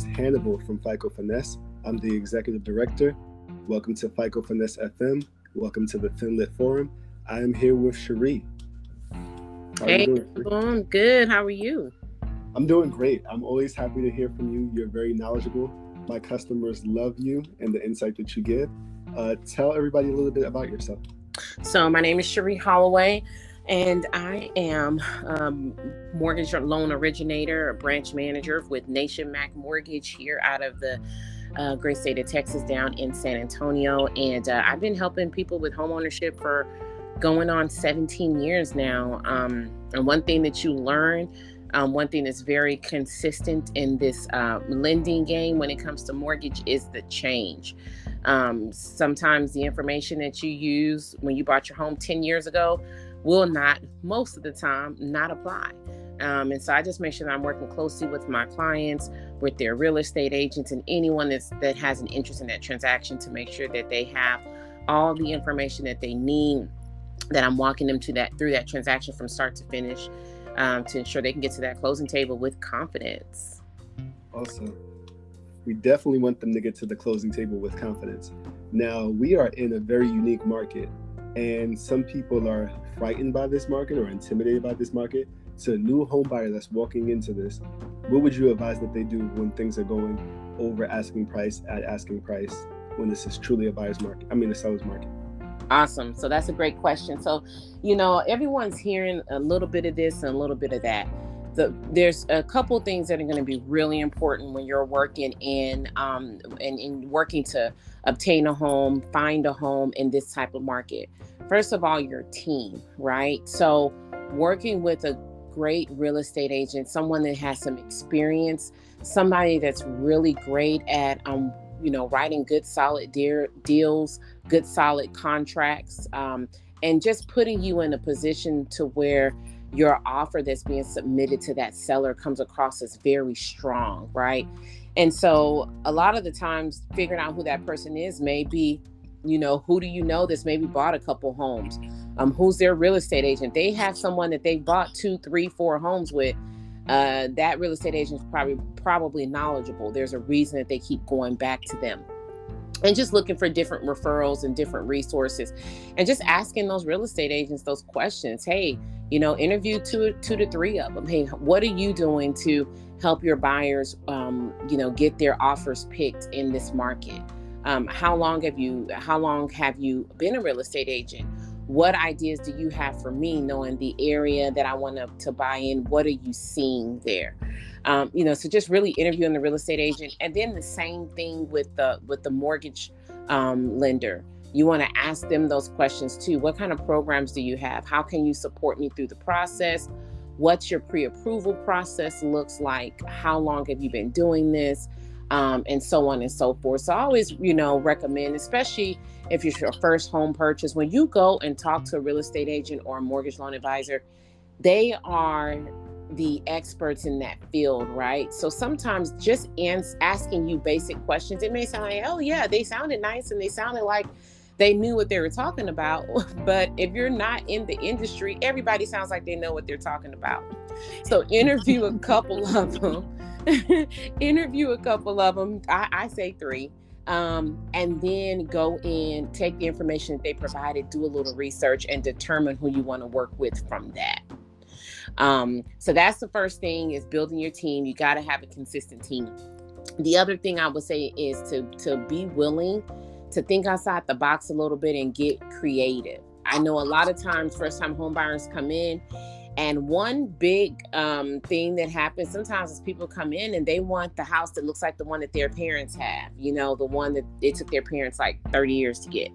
is Hannibal from FICO Finesse. I'm the executive director. Welcome to FICO Finesse FM. Welcome to the FinLit Forum. I am here with Cherie. How hey, I'm good. How are you? I'm doing great. I'm always happy to hear from you. You're very knowledgeable. My customers love you and the insight that you give. Uh, tell everybody a little bit about yourself. So, my name is Cherie Holloway and I am um, mortgage loan originator, a branch manager with Nation Mac Mortgage here out of the uh, great state of Texas down in San Antonio. And uh, I've been helping people with homeownership for going on 17 years now. Um, and one thing that you learn, um, one thing that's very consistent in this uh, lending game when it comes to mortgage is the change. Um, sometimes the information that you use when you bought your home 10 years ago will not, most of the time, not apply. Um, and so I just make sure that I'm working closely with my clients, with their real estate agents, and anyone that's, that has an interest in that transaction to make sure that they have all the information that they need, that I'm walking them to that through that transaction from start to finish, um, to ensure they can get to that closing table with confidence. Awesome. We definitely want them to get to the closing table with confidence. Now, we are in a very unique market and some people are frightened by this market or intimidated by this market. So a new home buyer that's walking into this, what would you advise that they do when things are going over asking price at asking price when this is truly a buyer's market? I mean, a seller's market. Awesome. So that's a great question. So, you know, everyone's hearing a little bit of this and a little bit of that. The, there's a couple things that are going to be really important when you're working in um, and, and working to obtain a home, find a home in this type of market. First of all, your team, right? So, working with a great real estate agent, someone that has some experience, somebody that's really great at, um, you know, writing good, solid de- deals, good, solid contracts, um, and just putting you in a position to where your offer that's being submitted to that seller comes across as very strong, right? And so a lot of the times figuring out who that person is may be, you know, who do you know that's maybe bought a couple homes? Um, who's their real estate agent? They have someone that they bought two, three, four homes with. Uh, that real estate agent is probably probably knowledgeable. There's a reason that they keep going back to them and just looking for different referrals and different resources and just asking those real estate agents those questions hey you know interview two two to three of them hey what are you doing to help your buyers, um, you know, get their offers picked in this market. Um, how long have you? How long have you been a real estate agent? What ideas do you have for me, knowing the area that I want to, to buy in? What are you seeing there? Um, you know, so just really interviewing the real estate agent, and then the same thing with the with the mortgage um, lender. You want to ask them those questions too. What kind of programs do you have? How can you support me through the process? What's your pre-approval process looks like how long have you been doing this um, and so on and so forth so i always you know recommend especially if it's your first home purchase when you go and talk to a real estate agent or a mortgage loan advisor they are the experts in that field, right? So sometimes just ans- asking you basic questions, it may sound like, oh, yeah, they sounded nice and they sounded like they knew what they were talking about. But if you're not in the industry, everybody sounds like they know what they're talking about. So interview a couple of them. interview a couple of them. I, I say three. Um, and then go in, take the information that they provided, do a little research, and determine who you want to work with from that. Um, so that's the first thing is building your team. You got to have a consistent team. The other thing I would say is to to be willing to think outside the box a little bit and get creative. I know a lot of times first time homebuyers come in and one big um, thing that happens sometimes is people come in and they want the house that looks like the one that their parents have, you know, the one that it took their parents like 30 years to get.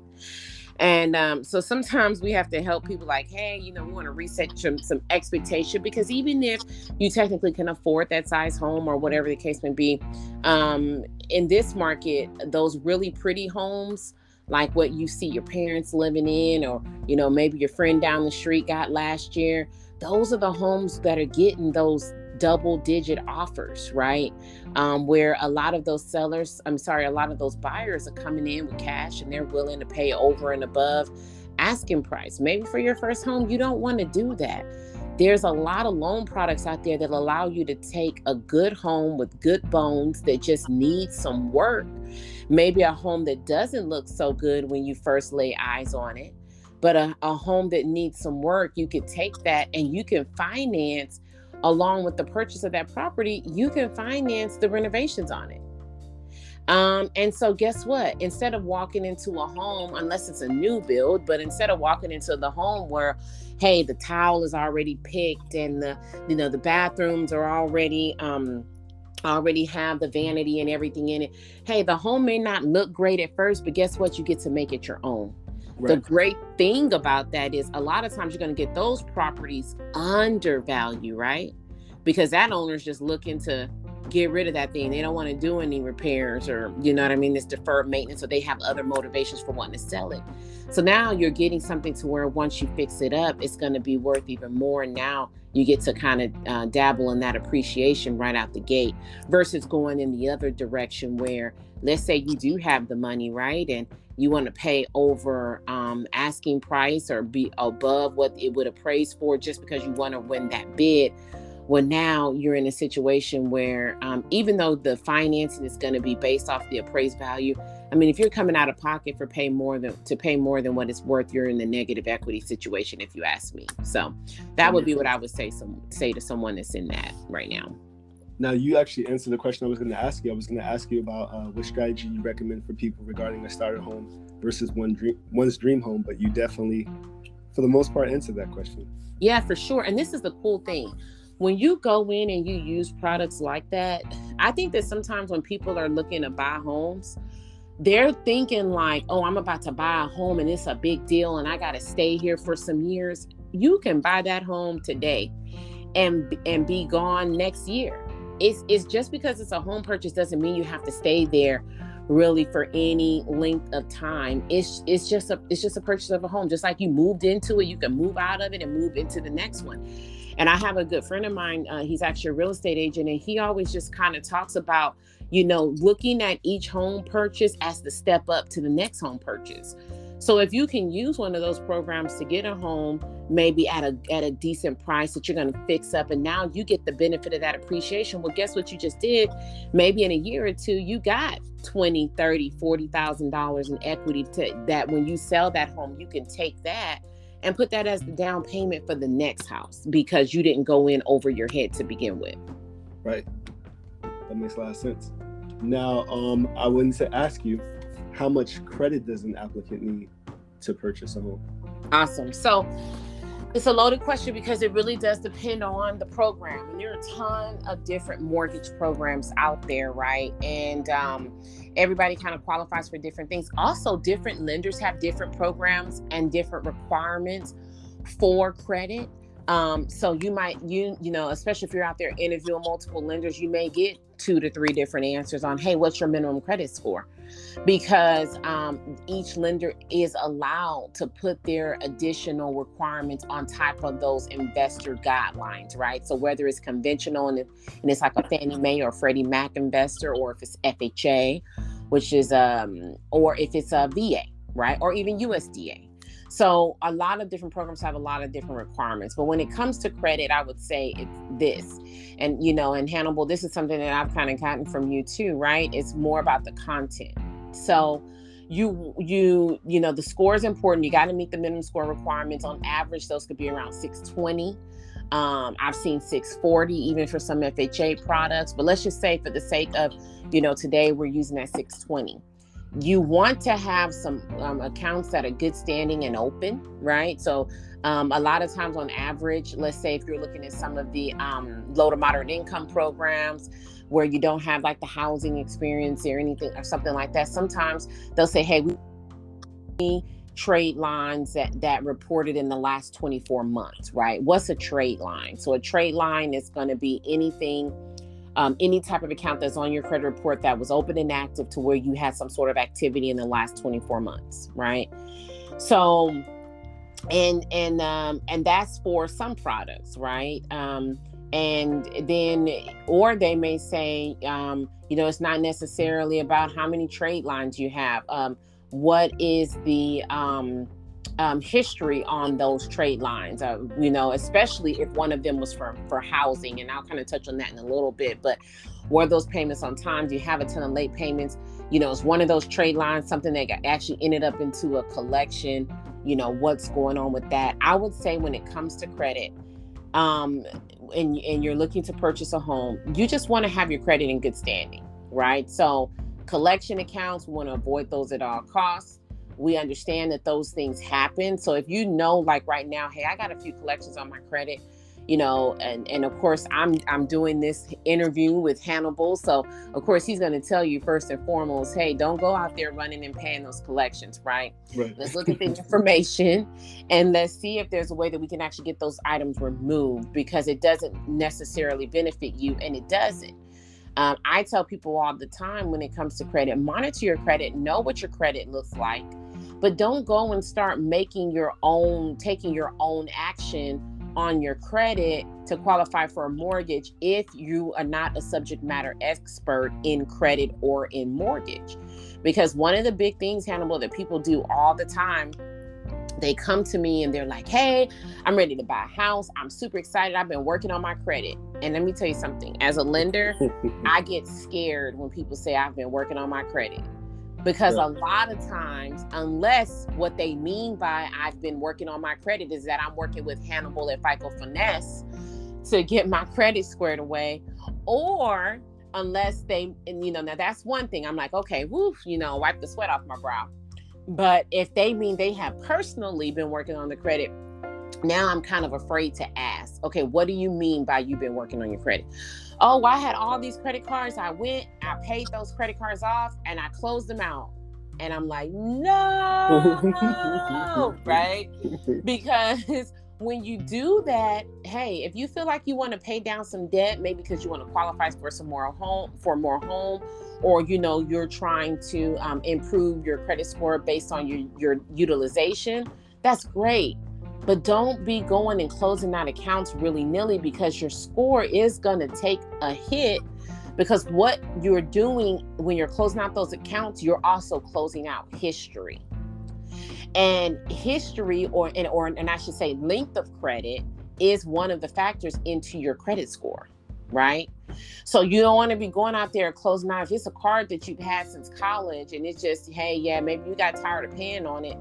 And um, so sometimes we have to help people like, hey, you know, we want to reset some, some expectation because even if you technically can afford that size home or whatever the case may be, um, in this market, those really pretty homes, like what you see your parents living in, or, you know, maybe your friend down the street got last year, those are the homes that are getting those double digit offers, right? Um, where a lot of those sellers, I'm sorry, a lot of those buyers are coming in with cash and they're willing to pay over and above asking price. Maybe for your first home, you don't want to do that. there's a lot of loan products out there that allow you to take a good home with good bones that just needs some work. Maybe a home that doesn't look so good when you first lay eyes on it, but a, a home that needs some work, you could take that and you can finance along with the purchase of that property, you can finance the renovations on it. Um, and so guess what? Instead of walking into a home, unless it's a new build, but instead of walking into the home where, hey, the towel is already picked and the you know the bathrooms are already um already have the vanity and everything in it. Hey, the home may not look great at first, but guess what? You get to make it your own. Right. The great thing about that is a lot of times you're going to get those properties under value, right? Because that owner's just looking to get rid of that thing. They don't want to do any repairs or, you know what I mean? It's deferred maintenance, so they have other motivations for wanting to sell it. So now you're getting something to where once you fix it up, it's going to be worth even more. And now you get to kind of uh, dabble in that appreciation right out the gate versus going in the other direction where, let's say you do have the money, right? And you want to pay over um, asking price or be above what it would appraise for just because you want to win that bid. Well now you're in a situation where um, even though the financing is going to be based off the appraised value i mean if you're coming out of pocket for pay more than to pay more than what it's worth you're in the negative equity situation if you ask me. So that would be what i would say some say to someone that's in that right now now you actually answered the question i was going to ask you i was going to ask you about uh, which strategy you recommend for people regarding a starter home versus one dream one's dream home but you definitely for the most part answered that question yeah for sure and this is the cool thing when you go in and you use products like that, I think that sometimes when people are looking to buy homes, they're thinking like, oh, I'm about to buy a home and it's a big deal and I got to stay here for some years. You can buy that home today and and be gone next year. It's it's just because it's a home purchase doesn't mean you have to stay there really for any length of time. It's it's just a it's just a purchase of a home. Just like you moved into it, you can move out of it and move into the next one. And I have a good friend of mine, uh, he's actually a real estate agent, and he always just kind of talks about, you know, looking at each home purchase as the step up to the next home purchase. So if you can use one of those programs to get a home maybe at a at a decent price that you're going to fix up and now you get the benefit of that appreciation, well guess what you just did? Maybe in a year or two you got 20, 30, 40,000 dollars in equity to that when you sell that home you can take that and put that as the down payment for the next house because you didn't go in over your head to begin with. Right. That makes a lot of sense. Now, um, I wanted to ask you, how much credit does an applicant need to purchase a home? Awesome. So it's a loaded question because it really does depend on the program. And there are a ton of different mortgage programs out there, right? And um, everybody kind of qualifies for different things. Also, different lenders have different programs and different requirements for credit. Um, so you might you you know, especially if you're out there interviewing multiple lenders, you may get two to three different answers on, hey, what's your minimum credit score? Because um, each lender is allowed to put their additional requirements on top of those investor guidelines, right? So whether it's conventional and, and it's like a Fannie Mae or Freddie Mac investor, or if it's FHA, which is um, or if it's a VA, right, or even USDA. So a lot of different programs have a lot of different requirements. But when it comes to credit, I would say it's this. And you know, and Hannibal, this is something that I've kind of gotten from you too, right? It's more about the content. So you you you know the score is important. You got to meet the minimum score requirements. On average those could be around 620 um, i've seen 640 even for some fha products but let's just say for the sake of you know today we're using that 620 you want to have some um, accounts that are good standing and open, right? So, um, a lot of times on average, let's say if you're looking at some of the um, low to moderate income programs where you don't have like the housing experience or anything or something like that, sometimes they'll say, hey, we trade lines that that reported in the last 24 months right what's a trade line so a trade line is going to be anything um, any type of account that's on your credit report that was open and active to where you had some sort of activity in the last 24 months, right? So, and and um, and that's for some products, right? Um, and then, or they may say, um, you know, it's not necessarily about how many trade lines you have. Um, what is the um, um, history on those trade lines. Uh, you know, especially if one of them was for for housing, and I'll kind of touch on that in a little bit. But were those payments on time? Do you have a ton of late payments? You know, it's one of those trade lines, something that actually ended up into a collection. You know, what's going on with that? I would say when it comes to credit, um, and and you're looking to purchase a home, you just want to have your credit in good standing, right? So collection accounts, we want to avoid those at all costs we understand that those things happen so if you know like right now hey i got a few collections on my credit you know and and of course i'm i'm doing this interview with hannibal so of course he's going to tell you first and foremost hey don't go out there running and paying those collections right, right. let's look at the information and let's see if there's a way that we can actually get those items removed because it doesn't necessarily benefit you and it doesn't um, I tell people all the time when it comes to credit, monitor your credit, know what your credit looks like, but don't go and start making your own, taking your own action on your credit to qualify for a mortgage if you are not a subject matter expert in credit or in mortgage. Because one of the big things, Hannibal, that people do all the time they come to me and they're like, Hey, I'm ready to buy a house. I'm super excited. I've been working on my credit. And let me tell you something as a lender, I get scared when people say I've been working on my credit because yeah. a lot of times unless what they mean by i've been working on my credit is that i'm working with hannibal at fico finesse to get my credit squared away or unless they and you know now that's one thing i'm like okay woof you know wipe the sweat off my brow but if they mean they have personally been working on the credit now i'm kind of afraid to ask okay what do you mean by you've been working on your credit oh, I had all these credit cards. I went, I paid those credit cards off, and I closed them out. And I'm like, no, right? Because when you do that, hey, if you feel like you want to pay down some debt, maybe because you want to qualify for some more home, for more home, or you know you're trying to um, improve your credit score based on your your utilization, that's great. But don't be going and closing out accounts really nilly because your score is going to take a hit. Because what you're doing when you're closing out those accounts, you're also closing out history. And history, or and, or and I should say, length of credit is one of the factors into your credit score, right? So you don't want to be going out there closing out. If it's a card that you've had since college and it's just, hey, yeah, maybe you got tired of paying on it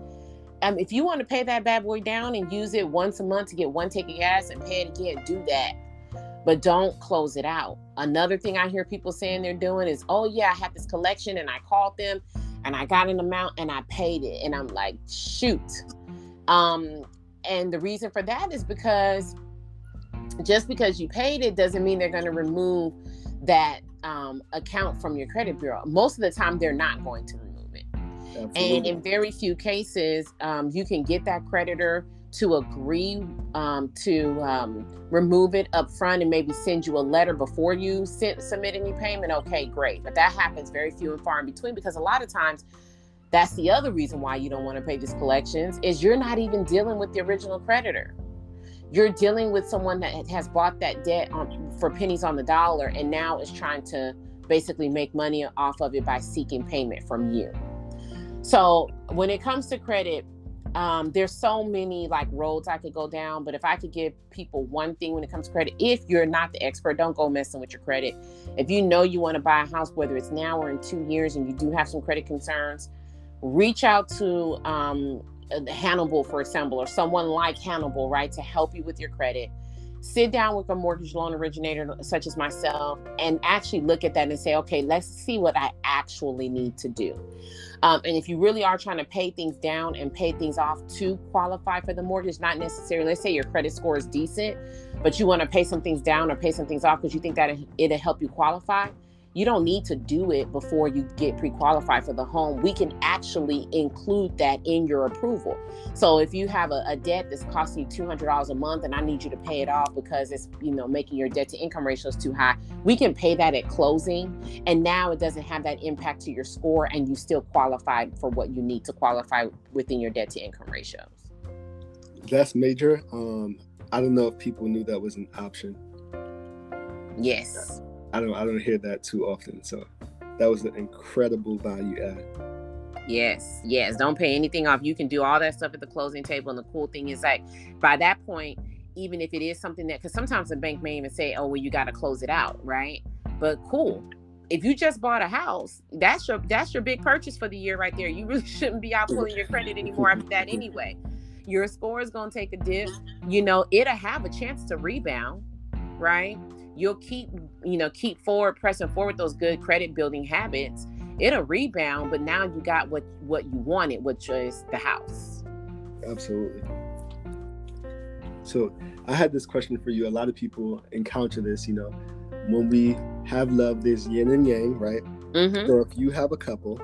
um, if you want to pay that bad boy down and use it once a month to get one of gas and pay it again, do that. But don't close it out. Another thing I hear people saying they're doing is, oh, yeah, I had this collection and I called them and I got an amount and I paid it. And I'm like, shoot. Um, and the reason for that is because just because you paid it doesn't mean they're going to remove that um, account from your credit bureau. Most of the time, they're not going to Absolutely. And in very few cases, um, you can get that creditor to agree um, to um, remove it up front and maybe send you a letter before you submit any payment. Okay, great. But that happens very few and far in between because a lot of times that's the other reason why you don't want to pay these collections is you're not even dealing with the original creditor. You're dealing with someone that has bought that debt on, for pennies on the dollar and now is trying to basically make money off of it by seeking payment from you. So when it comes to credit, um, there's so many like roads I could go down, but if I could give people one thing when it comes to credit, if you're not the expert, don't go messing with your credit. If you know you want to buy a house, whether it's now or in two years, and you do have some credit concerns, reach out to um, Hannibal, for example, or someone like Hannibal, right, to help you with your credit. Sit down with a mortgage loan originator such as myself and actually look at that and say, okay, let's see what I actually need to do. Um, and if you really are trying to pay things down and pay things off to qualify for the mortgage, not necessarily, let's say your credit score is decent, but you want to pay some things down or pay some things off because you think that it'll help you qualify you don't need to do it before you get pre-qualified for the home. We can actually include that in your approval. So if you have a, a, debt that's costing you $200 a month and i need you to pay it off because it's you know making your debt to income ratios too high we can pay that at closing. And now it doesn't have that impact to your score and you still qualify for what you need to qualify within your debt to income ratios that's major. Um i don't know if people knew that was an option. Yes I don't I don't hear that too often. So that was an incredible value add. Yes, yes. Don't pay anything off. You can do all that stuff at the closing table. And the cool thing is, like, by that point, even if it is something that, because sometimes the bank may even say, oh, well, you got to close it out, right? But cool. If you just bought a house, that's your that's your big purchase for the year right there. You really shouldn't be out pulling your credit anymore after that anyway. Your score is gonna take a dip. You know, it'll have a chance to rebound, right? You'll keep, you know, keep forward, pressing forward those good credit building habits. It'll rebound but now you got what what you wanted which is the house. Absolutely. So i had this question for you. A lot of people encounter this you know when we have love there's yin and yang right? Mm-hmm. so if you have a couple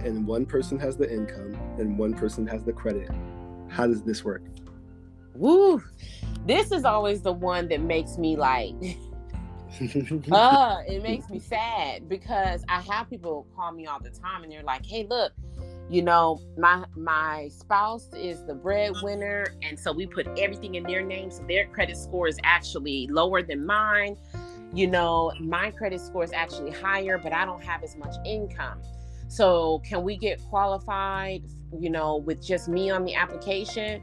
and one person has the income and one person has the credit how does this work? Woo! This is always the one that makes me like uh, it makes me sad because I have people call me all the time and they're like, "Hey, look, you know, my my spouse is the breadwinner, and so we put everything in their name, so their credit score is actually lower than mine. You know, my credit score is actually higher, but I don't have as much income. So, can we get qualified, you know, with just me on the application?"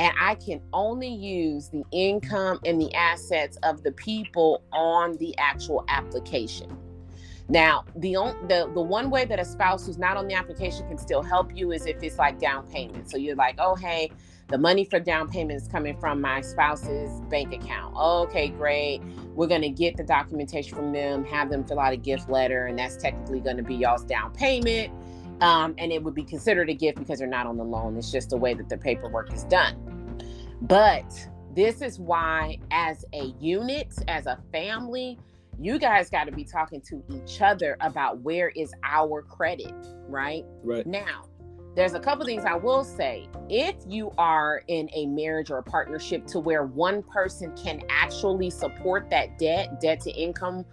And I can only use the income and the assets of the people on the actual application. Now, the the the one way that a spouse who's not on the application can still help you is if it's like down payment. So you're like, oh hey, the money for down payment is coming from my spouse's bank account. Okay, great. We're gonna get the documentation from them, have them fill out a gift letter, and that's technically gonna be y'all's down payment um, and it would be considered a gift because they're not on the loan. It's just the way that the paperwork is done. But this is why, as a unit, as a family, you guys got to be talking to each other about where is our credit, right? Right. Now, there's a couple things I will say. If you are in a marriage or a partnership to where one person can actually support that debt, debt to income,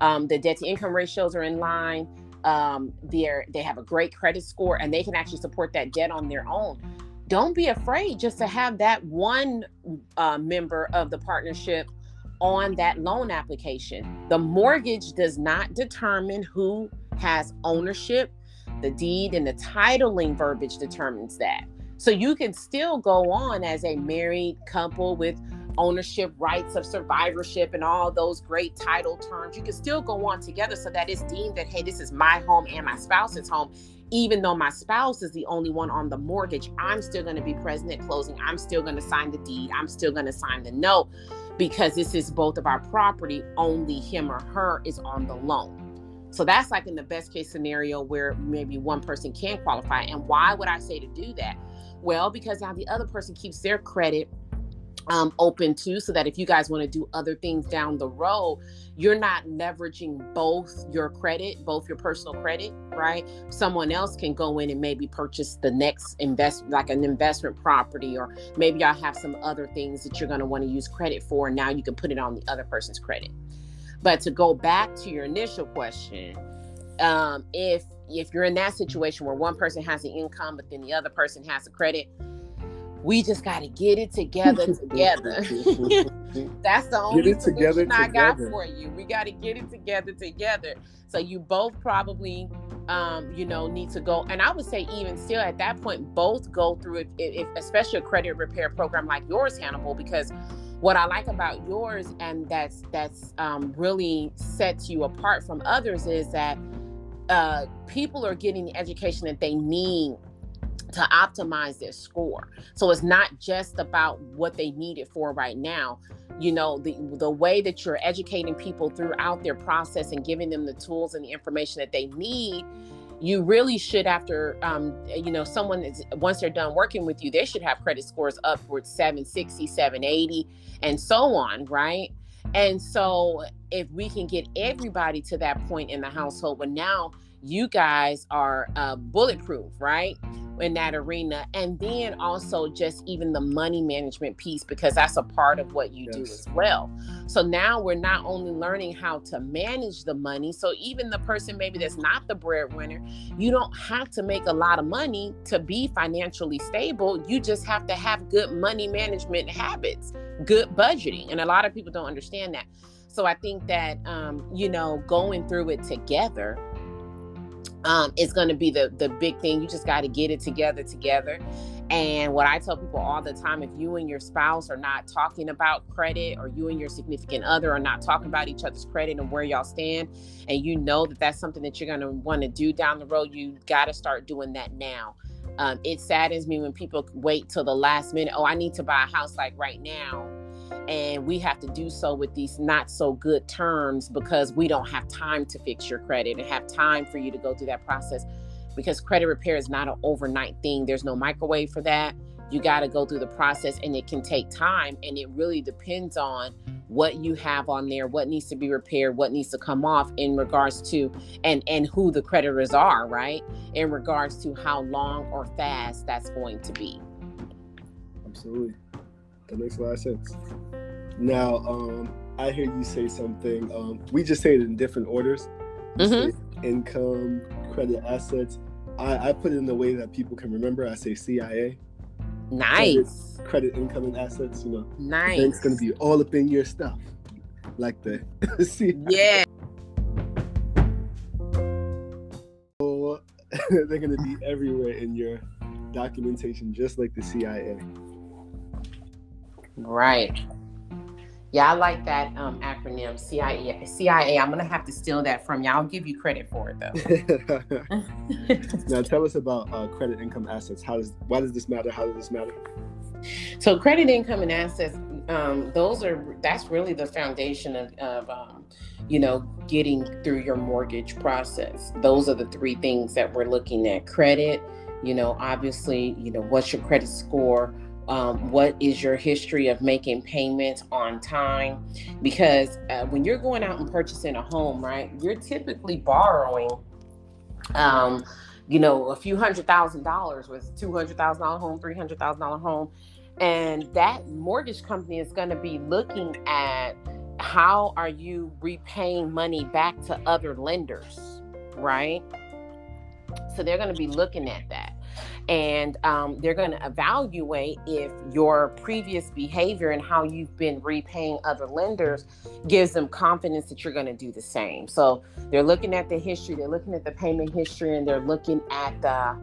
um, the debt to income ratios are in line um, they're they have a great credit score and they can actually support that debt on their own don't be afraid just to have that one uh, member of the partnership on that loan application. The mortgage does not determine who has ownership. The deed and the titling verbiage determines that. So you can still go on as a married couple with ownership rights of survivorship and all those great title terms. You can still go on together. So that it's deemed that hey this is my home and my spouse's home even though my spouse is the only one on the mortgage i'm still going to be present at closing. I'm still going to sign the deed. I'm still going to sign the note because this is both of our property. Only him or her is on the loan. So that's like in the best case scenario where maybe one person can qualify. And why would i say to do that? Well because now the other person keeps their credit um, open too, so that if you guys want to do other things down the road, you're not leveraging both your credit, both your personal credit, right? Someone else can go in and maybe purchase the next invest, like an investment property, or maybe y'all have some other things that you're going to want to use credit for. And now you can put it on the other person's credit. But to go back to your initial question, um, if if you're in that situation where one person has the income, but then the other person has the credit, we just got to get it together together. That's the only get it together I got for you. We got to get it together together. So you both probably, um, you know, need to go. And I would say even still at that point, both go through it, if, especially a credit repair program like yours, Hannibal, because what I like about yours and that's that's um, really sets you apart from others is that uh, people are getting the education that they need to optimize their score. So it's not just about what they need it for right now. You know, the the way that you're educating people throughout their process and giving them the tools and the information that they need, you really should after um, you know, someone is once they're done working with you, they should have credit scores upwards 760, 780 and so on, right? And so if we can get everybody to that point in the household, but now you guys are uh, bulletproof, right? In that arena. And then also just even the money management piece, because that's a part of what you yes. do as well. So now we're not only learning how to manage the money. So even the person maybe that's not the breadwinner, you don't have to make a lot of money to be financially stable. You just have to have good money management habits, good budgeting. And a lot of people don't understand that. So I think that, um, you know, going through it together um, is going to be the the big thing. You just got to get it together together. And what I tell people all the time, if you and your spouse are not talking about credit, or you and your significant other are not talking about each other's credit and where y'all stand, and you know that that's something that you're going to want to do down the road, you got to start doing that now. Um, it saddens me when people wait till the last minute. Oh, I need to buy a house like right now and we have to do so with these not so good terms because we don't have time to fix your credit and have time for you to go through that process. Because credit repair is not an overnight thing. There's no microwave for that. You got to go through the process and it can take time. And it really depends on what you have on there what needs to be repaired what needs to come off in regards to and and who the creditors are right? In regards to how long or fast that's going to be. Absolutely that makes a lot of sense. Now, um, I hear you say something. Um, we just say it in different orders. Mm-hmm. Income, credit, assets. I, I put it in the way that people can remember. I say CIA. Nice. Credit, credit income, and assets. You know, nice. It's going to be all up in your stuff, like the CIA. Yeah. they're going to be everywhere in your documentation, just like the CIA. Right. Yeah, I like that um, acronym CIA. CIA. I'm gonna have to steal that from you. I'll give you credit for it though. now, tell us about uh, credit, income, assets. How does why does this matter? How does this matter? So, credit, income, and assets. Um, those are that's really the foundation of, of um, you know getting through your mortgage process. Those are the three things that we're looking at: credit. You know, obviously, you know what's your credit score um, what is your history of making payments on time? Because uh, when you're going out and purchasing a home right you're typically borrowing um, you know a few hundred thousand dollars with two hundred thousand dollar home three hundred thousand dollar home. And that mortgage company is going to be looking at how are you repaying money back to other lenders right? So they're going to be looking at that and um, they're going to evaluate if your previous behavior and how you've been repaying other lenders gives them confidence that you're going to do the same. So they're looking at the history, they're looking at the payment history, and they're looking at the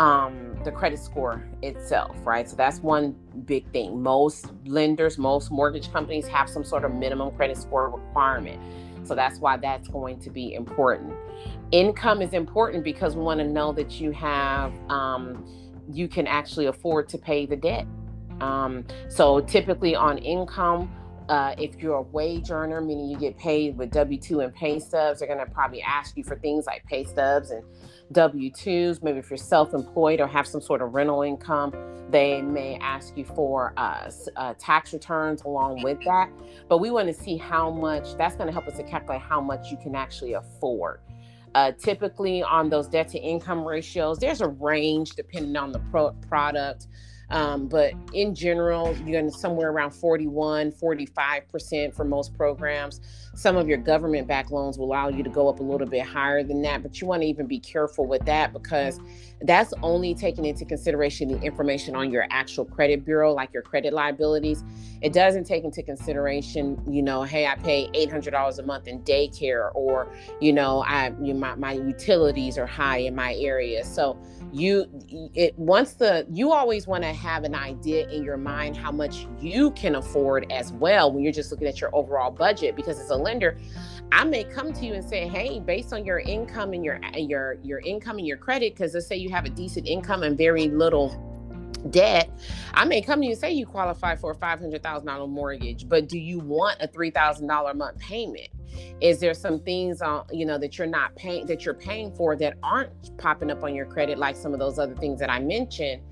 um, the credit score itself, right? So that's one big thing. Most lenders, most mortgage companies have some sort of minimum credit score requirement. So that's why that's going to be important. Income is important because we want to know that you have, um, you can actually afford to pay the debt. Um, so typically on income, uh, if you're a wage earner, meaning you get paid with W 2 and pay stubs, they're going to probably ask you for things like pay stubs and W 2s. Maybe if you're self employed or have some sort of rental income, they may ask you for uh, uh, tax returns along with that. But we want to see how much that's going to help us to calculate how much you can actually afford. Uh, typically, on those debt to income ratios, there's a range depending on the pro- product. Um, but in general, you're to somewhere around 41, 45% for most programs. Some of your government backed loans will allow you to go up a little bit higher than that, but you want to even be careful with that because that's only taking into consideration the information on your actual credit bureau, like your credit liabilities. It doesn't take into consideration, you know, hey, I pay $800 a month in daycare, or, you know, I, you, my, my utilities are high in my area. So, you it once the you always want to have an idea in your mind how much you can afford as well when you're just looking at your overall budget because as a lender i may come to you and say hey based on your income and your your your income and your credit because let's say you have a decent income and very little debt, I may come to you and say you qualify for a $500,000 mortgage, but do you want a $3,000 a month payment? Is there some things on, you know, that you're not paying, that you're paying for that aren't popping up on your credit, like some of those other things that I mentioned?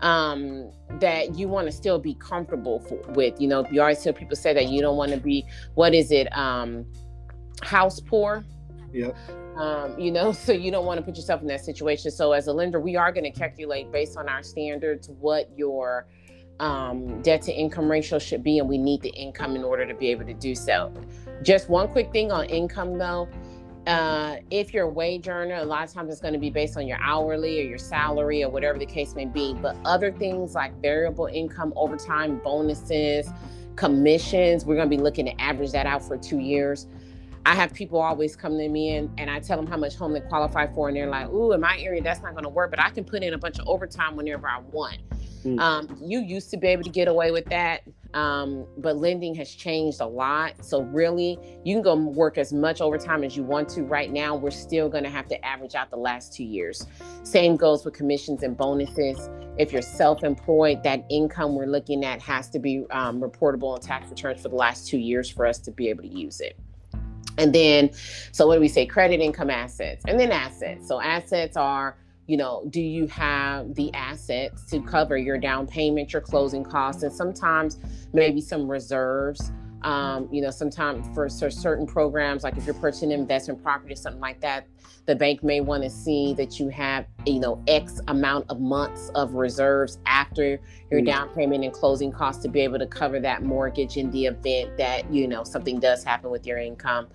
um that you want to still be comfortable for, with you know you always hear people say that you don't want to be what is it um house poor yeah um, you know, so you don't want to put yourself in that situation. So as a lender, we are going to calculate based on our standards what your um, debt to income ratio should be, and we need the income in order to be able to do so. Just one quick thing on income though. Uh, if you're a wage earner, a lot of times it's going to be based on your hourly or your salary or whatever the case may be. But other things like variable income, overtime, bonuses, commissions, we're going to be looking to average that out for two years. I have people always come to me and, and I tell them how much home they qualify for, and they're like, "Ooh, in my area, that's not going to work, but I can put in a bunch of overtime whenever I want." Mm. Um, you used to be able to get away with that, um, but lending has changed a lot. So really, you can go work as much overtime as you want to. Right now, we're still going to have to average out the last two years. Same goes with commissions and bonuses. If you're self-employed, that income we're looking at has to be um, reportable on tax returns for the last two years for us to be able to use it. And then, so what do we say? Credit, income, assets, and then assets. So assets are you know, do you have the assets to cover your down payment, your closing costs, and sometimes maybe some reserves? Um, you know, sometimes for certain programs, like if you're purchasing investment property or something like that, the bank may want to see that you have, you know, X amount of months of reserves after your mm. down payment and closing costs to be able to cover that mortgage in the event that, you know, something does happen with your income.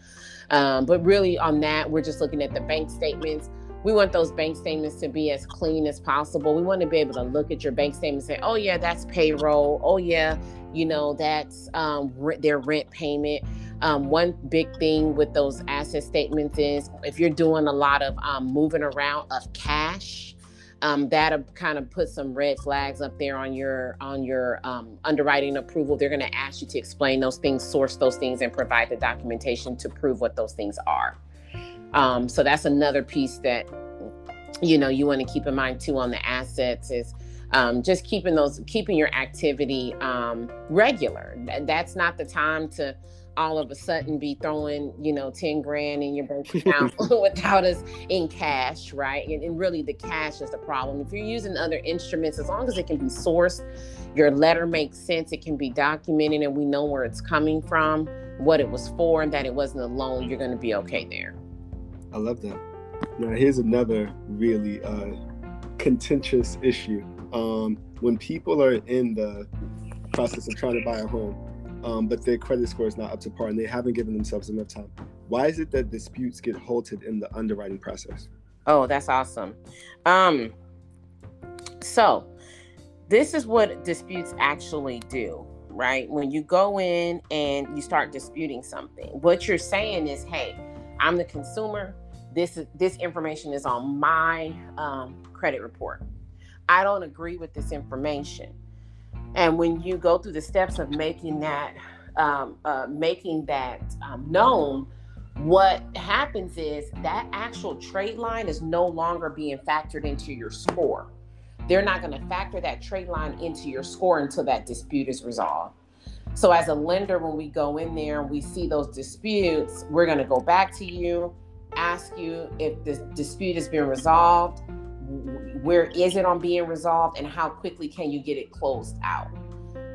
Um, but really, on that, we're just looking at the bank statements we want those bank statements to be as clean as possible. We want to be able to look at your bank statement and say, oh, yeah, that's payroll. Oh, yeah, you know, that's um, their rent payment. Um, one big thing with those asset statements is if you're doing a lot of um, moving around of cash, um, that'll kind of put some red flags up there on your on your um, underwriting approval. They're going to ask you to explain those things, source those things, and provide the documentation to prove what those things are. Um, so that's another piece that you know you want to keep in mind too on the assets is um, just keeping those keeping your activity um, regular. That's not the time to all of a sudden be throwing you know 10 grand in your bank account without us in cash right? And, and, really the cash is the problem. If you're using other instruments as long as it can be sourced your letter makes sense it can be documented and we know where it's coming from what it was for and that it wasn't a loan you're going to be okay there I love that. Now, here's another really uh, contentious issue. Um, when people are in the process of trying to buy a home, um, but their credit score is not up to par and they haven't given themselves enough time, why is it that disputes get halted in the underwriting process? Oh, that's awesome. Um, so, this is what disputes actually do, right? When you go in and you start disputing something, what you're saying is, hey, I'm the consumer this this information is on my um, credit report. I don't agree with this information. And when you go through the steps of making that um, uh, making that um, known, what happens is that actual trade line is no longer being factored into your score. They're not going to factor that trade line into your score until that dispute is resolved. So, as a lender, when we go in there and we see those disputes, we're going to go back to you ask you if the dispute has been resolved, where is it on being resolved, and how quickly can you get it closed out?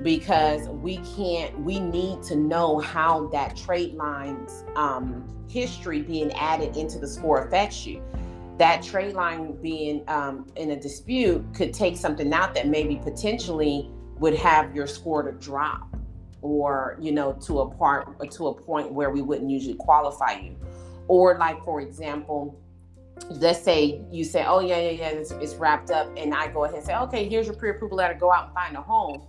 Because we can't, we need to know how that trade line's um, history being added into the score affects you. That trade line being um, in a dispute could take something out that maybe potentially would have your score to drop or you know to a part to a point where we wouldn't usually qualify you or like for example let's say you say oh yeah yeah yeah it's, it's wrapped up and i go ahead and say okay here's your pre-approval letter go out and find a home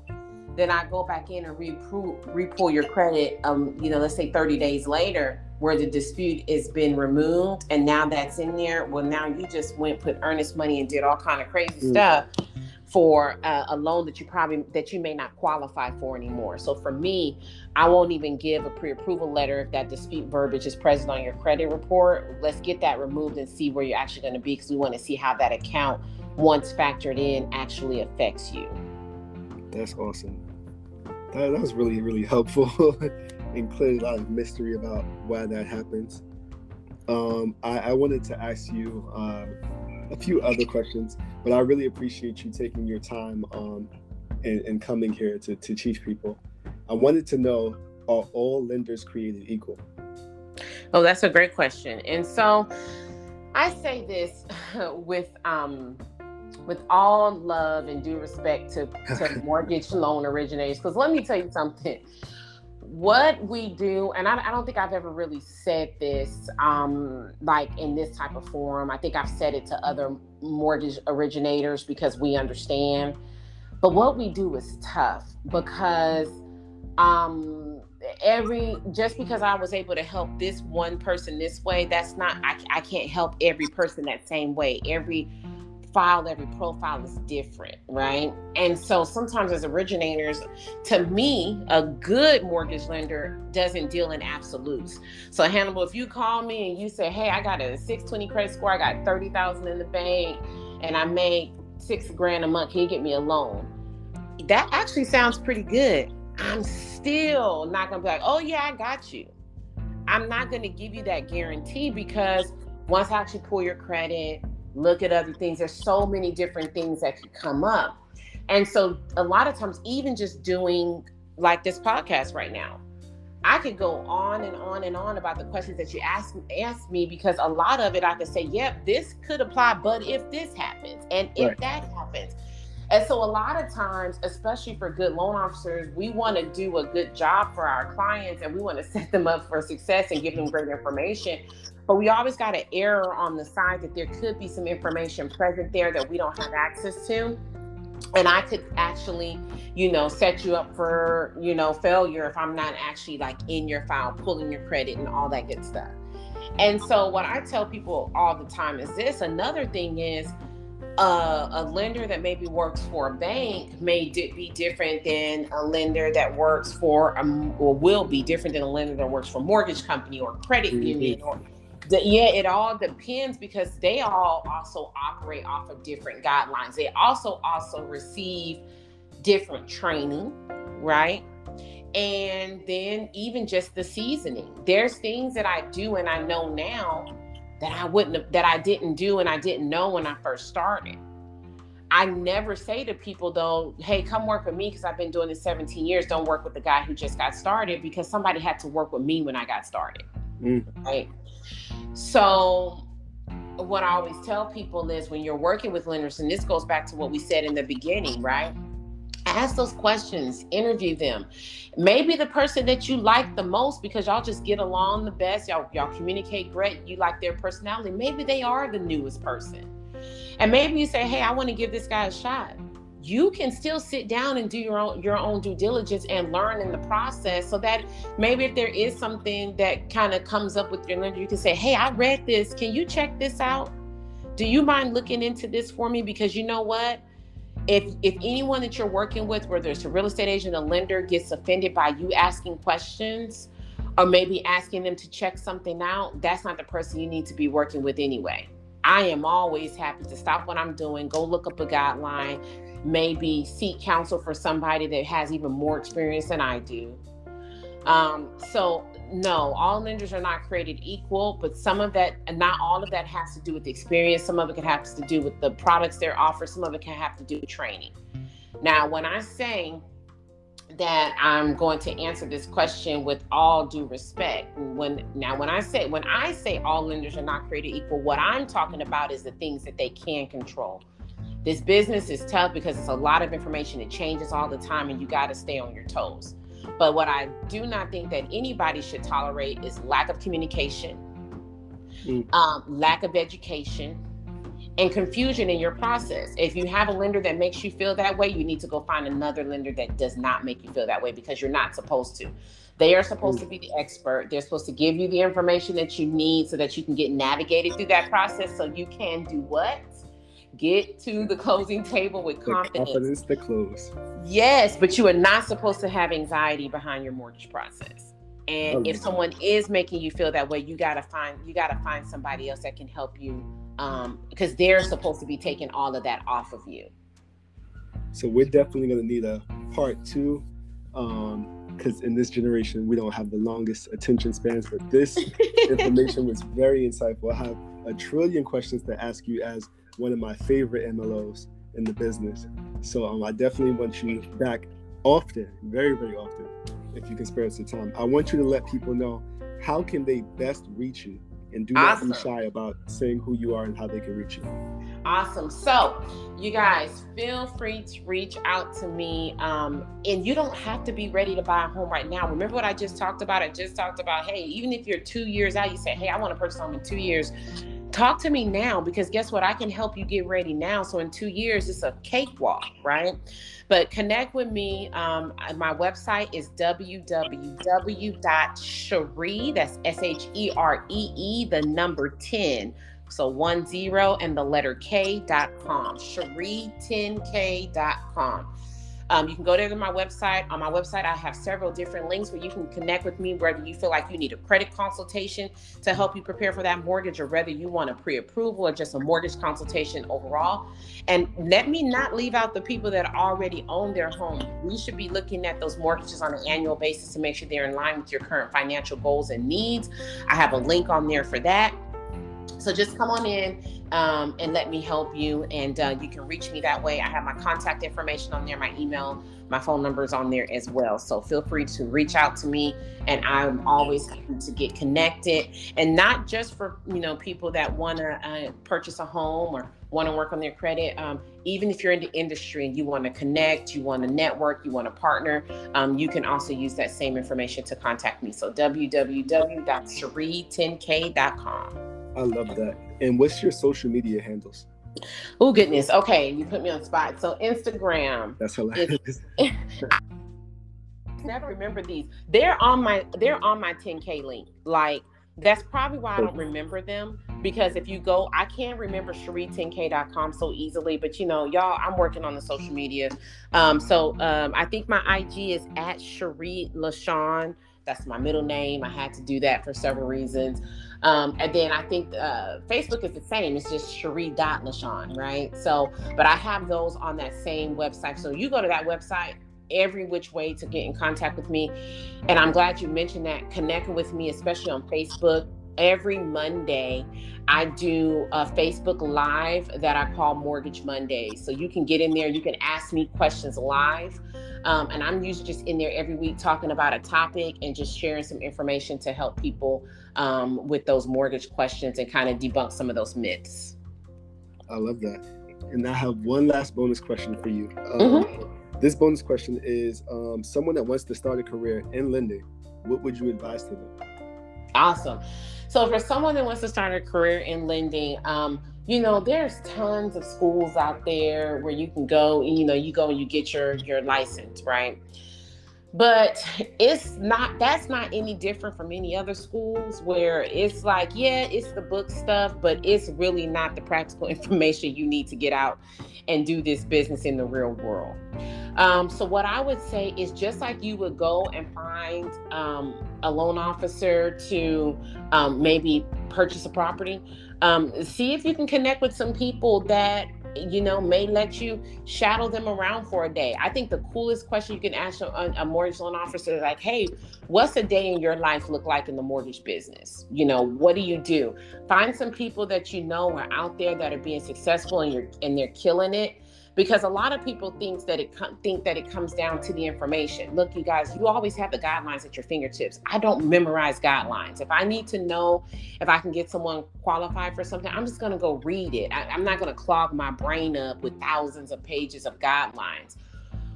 then i go back in and re-pull your credit um you know let's say 30 days later where the dispute has been removed and now that's in there well now you just went put earnest money and did all kind of crazy mm-hmm. stuff for a, a, loan that you probably that you may not qualify for anymore. So for me, I won't even give a pre-approval letter if that dispute verbiage is present on your credit report. Let's get that removed and see where you're actually going to be because we want to see how that account, once factored in, actually affects you. That's awesome. That, that was really really helpful and cleared a lot of mystery about why that happens. Um, I, I wanted to ask you. Uh, a few other questions, but I really appreciate you taking your time um, and, and coming here to, to teach people. I wanted to know are all lenders created equal? Oh, that's a great question. And so I say this with um, with all love and due respect to, to mortgage loan originators, because let me tell you something what we do, and I, I, don't think I've ever really said this, um, like in this type of forum. I think I've said it to other mortgage originators because we understand. But what we do is tough because um, every just because I was able to help this one person this way, that's not I, I can't help every person that same way. Every file, every profile is different, right? And so sometimes as originators, to me, a good mortgage lender doesn't deal in absolutes. So Hannibal, if you call me and you say, Hey, I got a 620 credit score, I got 30,000 in the bank, and I make six grand a month, can you get me a loan? That actually sounds pretty good. I'm still not gonna be like, oh yeah, I got you. I'm not gonna give you that guarantee because once I actually pull your credit, look at other things. There's so many different things that could come up. And so a lot of times, even just doing like this podcast right now, I could go on and on and on about the questions that you ask ask me because a lot of it I could say, yep, this could apply, but if this happens and if right. that happens. And so a lot of times, especially for good loan officers, we want to do a good job for our clients and we want to set them up for success and give them great information. But we always got an error on the side that there could be some information present there that we don't have access to. And I could actually, you know, set you up for, you know, failure if I'm not actually like in your file, pulling your credit and all that good stuff. And so, what I tell people all the time is this another thing is, uh, a lender that maybe works for a bank may di- be different than a lender that works for a, or will be different than a lender that works for a mortgage company or credit mm-hmm. union or the, yeah, it all depends because they all also operate off of different guidelines. They also also receive different training, right? And then even just the seasoning. There's things that I do and I know now that I wouldn't have, that I didn't do and I didn't know when I first started. I never say to people though, hey, come work with me because I've been doing this 17 years. Don't work with the guy who just got started because somebody had to work with me when I got started. Mm. Right. So, what I always tell people is when you're working with lenders, and this goes back to what we said in the beginning, right? Ask those questions, interview them. Maybe the person that you like the most because y'all just get along the best, y'all y'all communicate great, you like their personality. Maybe they are the newest person. And maybe you say, "Hey, I want to give this guy a shot." you can still sit down and do your own your own due diligence and learn in the process so that maybe if there is something that kind of comes up with your lender you can say hey i read this can you check this out do you mind looking into this for me because you know what if if anyone that you're working with whether it's a real estate agent a lender gets offended by you asking questions or maybe asking them to check something out that's not the person you need to be working with anyway I am always happy to stop what I'm doing, go look up a guideline, maybe seek counsel for somebody that has even more experience than I do. Um, so no, all lenders are not created equal, but some of that, and not all of that has to do with the experience. Some of it can have to do with the products they're offered. Some of it can have to do with training. Now, when I say that I'm going to answer this question with all due respect, when now when I say when I say all lenders are not created equal, what I'm talking about is the things that they can control this business is tough because it's a lot of information. It changes all the time and you got to stay on your toes. But what I do not think that anybody should tolerate is lack of communication, mm. um, lack of education, and confusion in your process. If you have a lender that makes you feel that way, you need to go find another lender that does not make you feel that way because you're not supposed to. They are supposed mm. to be the expert. They're supposed to give you the information that you need so that you can get navigated through that process so you can do what? Get to the closing table with confidence. confidence to close. Yes, but you are not supposed to have anxiety behind your mortgage process. And if someone is making you feel that way, you gotta find you gotta find somebody else that can help you um, because they're supposed to be taking all of that off of you. So we're definitely gonna need a part two. Um, because in this generation we don't have the longest attention spans but this information was very insightful i have a trillion questions to ask you as one of my favorite MLOs in the business. So um, I definitely want you back often, very, very often, if you can spare us the time. I want you to let people know how can they best reach you and do not be shy about saying who you are and how they can reach you. Awesome. So, you guys, feel free to reach out to me. Um, and you don't have to be ready to buy a home right now. Remember what I just talked about? I just talked about, hey, even if you're two years out, you say, hey, I want to purchase a home in two years talk to me now because guess what? I can help you get ready now. So in two years, it's a cakewalk, right? But connect with me. Um, my website is www.sheree, that's S H E R E E, the number 10. So one zero and the letter K.com, Sheree10K.com. Um, you can go to my website. On my website, I have several different links where you can connect with me, whether you feel like you need a credit consultation to help you prepare for that mortgage, or whether you want a pre approval or just a mortgage consultation overall. And let me not leave out the people that already own their home. We should be looking at those mortgages on an annual basis to make sure they're in line with your current financial goals and needs. I have a link on there for that. So just come on in um, and let me help you. And uh, you can reach me that way. I have my contact information on there, my email, my phone number is on there as well. So feel free to reach out to me, and I'm always happy to get connected. And not just for you know people that want to uh, purchase a home or want to work on their credit. Um, even if you're in the industry and you want to connect, you want to network, you want to partner, um, you can also use that same information to contact me. So www.sheree10k.com. I love that. And what's your social media handles? Oh goodness. Okay, you put me on spot. So Instagram. That's hilarious. never remember these. They're on my they're on my 10K link. Like that's probably why I don't remember them. Because if you go, I can't remember Sheree10k.com so easily, but you know, y'all, I'm working on the social media. Um, so um, I think my IG is at Sheree LaShawn. That's my middle name. I had to do that for several reasons. Um, and then I think uh, Facebook is the same. It's just Sheree LaShawn, right? So, but I have those on that same website. So you go to that website, every which way to get in contact with me. And I'm glad you mentioned that connecting with me, especially on Facebook. Every Monday, I do a Facebook Live that I call Mortgage Monday. So you can get in there, you can ask me questions live. Um, and I'm usually just in there every week talking about a topic and just sharing some information to help people um, with those mortgage questions and kind of debunk some of those myths. I love that. And I have one last bonus question for you. Um, mm-hmm. This bonus question is um, someone that wants to start a career in lending, what would you advise to them? Awesome. So, for someone that wants to start a career in lending, um, you know there's tons of schools out there where you can go and you know you go and you get your your license right but it's not that's not any different from any other schools where it's like yeah it's the book stuff but it's really not the practical information you need to get out and do this business in the real world um, so what i would say is just like you would go and find um, a loan officer to um, maybe purchase a property um, see if you can connect with some people that you know may let you shadow them around for a day. I think the coolest question you can ask a, a, mortgage loan officer is like hey what's a day in your life look like in the mortgage business? You know what do you do? Find some people that you know are out there that are being successful and you're and they're killing it because a lot of people think that it think that it comes down to the information. Look, you guys, you always have the guidelines at your fingertips. I don't memorize guidelines. If I need to know if I can get someone qualified for something, I'm just going to go read it. I, I'm not going to clog my brain up with thousands of pages of guidelines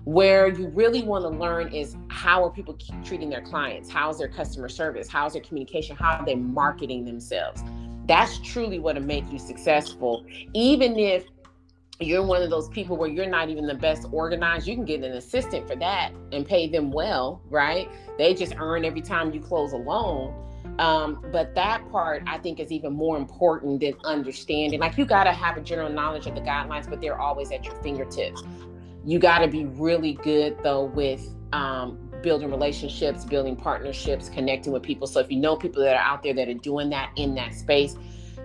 where you really want to learn is how are people treating their clients how's their customer service how's their communication how are they marketing themselves that's truly what will make you successful even if you're one of those people where you're not even the best organized, you can get an assistant for that and pay them well, right? They just earn every time you close a loan. Um, but that part I think is even more important than understanding. Like you got to have a general knowledge of the guidelines, but they're always at your fingertips. You got to be really good though with um, building relationships, building partnerships, connecting with people. So if you know people that are out there that are doing that in that space,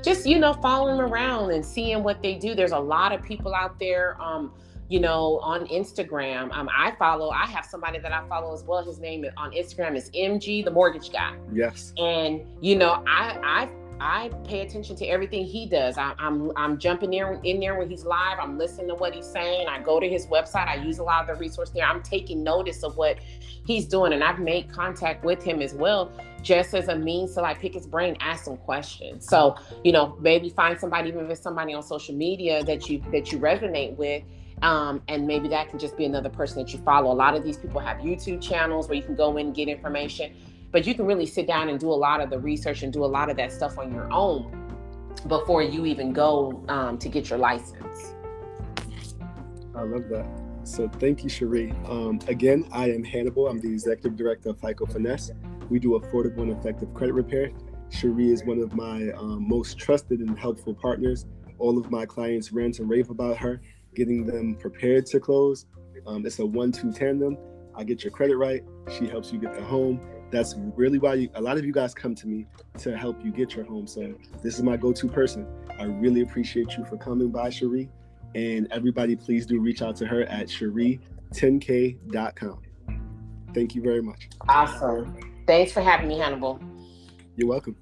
just you know following them around and seeing what they do. There's a lot of people out there um you know on instagram. Um i follow i have somebody that i follow as well. His name on instagram is mg the mortgage guy. Yes. And you know i i I pay attention to everything he does. I, am I'm, I'm jumping there in there when he's live. I'm listening to what he's saying. I go to his website. I use a lot of the resource there. I'm taking notice of what he's doing, and I've made contact with him as well just as a means to like pick his brain, ask some questions. So, you know, maybe find somebody, even if it's somebody on social media that you that you resonate with. Um, and maybe that can just be another person that you follow. A lot of these people have YouTube channels where you can go in and get information, but you can really sit down and do a lot of the research and do a lot of that stuff on your own. before you even go um, to get your license. I love that. So thank you, Sheree. Um, again, I am Hannibal. I'm the executive director of FICO Finesse. We do affordable and effective credit repair. Sheree is one of my um, most trusted and helpful partners. All of my clients rant and rave about her, getting them prepared to close. Um, it's a one-two tandem. I get your credit right. She helps you get the home. That's really why you, a lot of you guys come to me to help you get your home. So this is my go-to person. I really appreciate you for coming by, Sheree. And everybody, please do reach out to her at sheree10k.com. Thank you very much. Awesome. Thanks for having me, Hannibal. You're welcome.